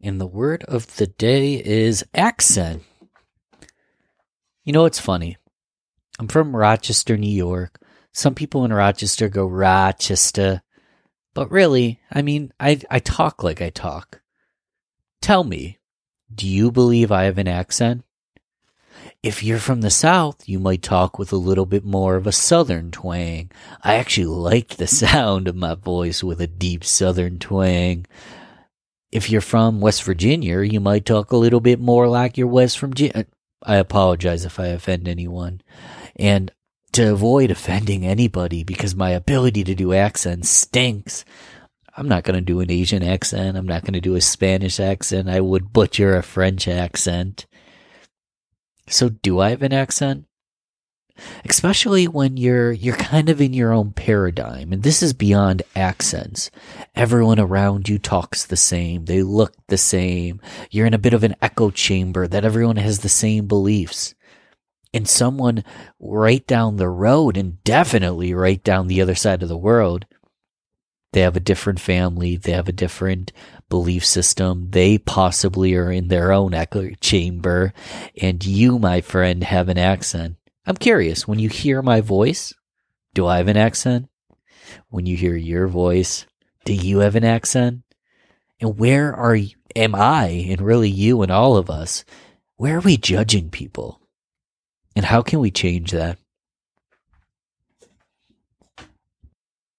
And the word of the day is accent. You know, it's funny. I'm from Rochester, New York. Some people in Rochester go Rochester. But really, I mean, I, I talk like I talk. Tell me, do you believe I have an accent? If you're from the South, you might talk with a little bit more of a Southern twang. I actually like the sound of my voice with a deep Southern twang. If you're from West Virginia, you might talk a little bit more like you're West Virginia. Uh, I apologize if I offend anyone. And to avoid offending anybody because my ability to do accents stinks, I'm not going to do an Asian accent. I'm not going to do a Spanish accent. I would butcher a French accent. So do I have an accent? Especially when you're you're kind of in your own paradigm and this is beyond accents. Everyone around you talks the same. They look the same. You're in a bit of an echo chamber that everyone has the same beliefs. And someone right down the road and definitely right down the other side of the world they have a different family. They have a different belief system. They possibly are in their own echo chamber. And you, my friend, have an accent. I'm curious, when you hear my voice, do I have an accent? When you hear your voice, do you have an accent? And where are am I and really you and all of us? Where are we judging people? And how can we change that?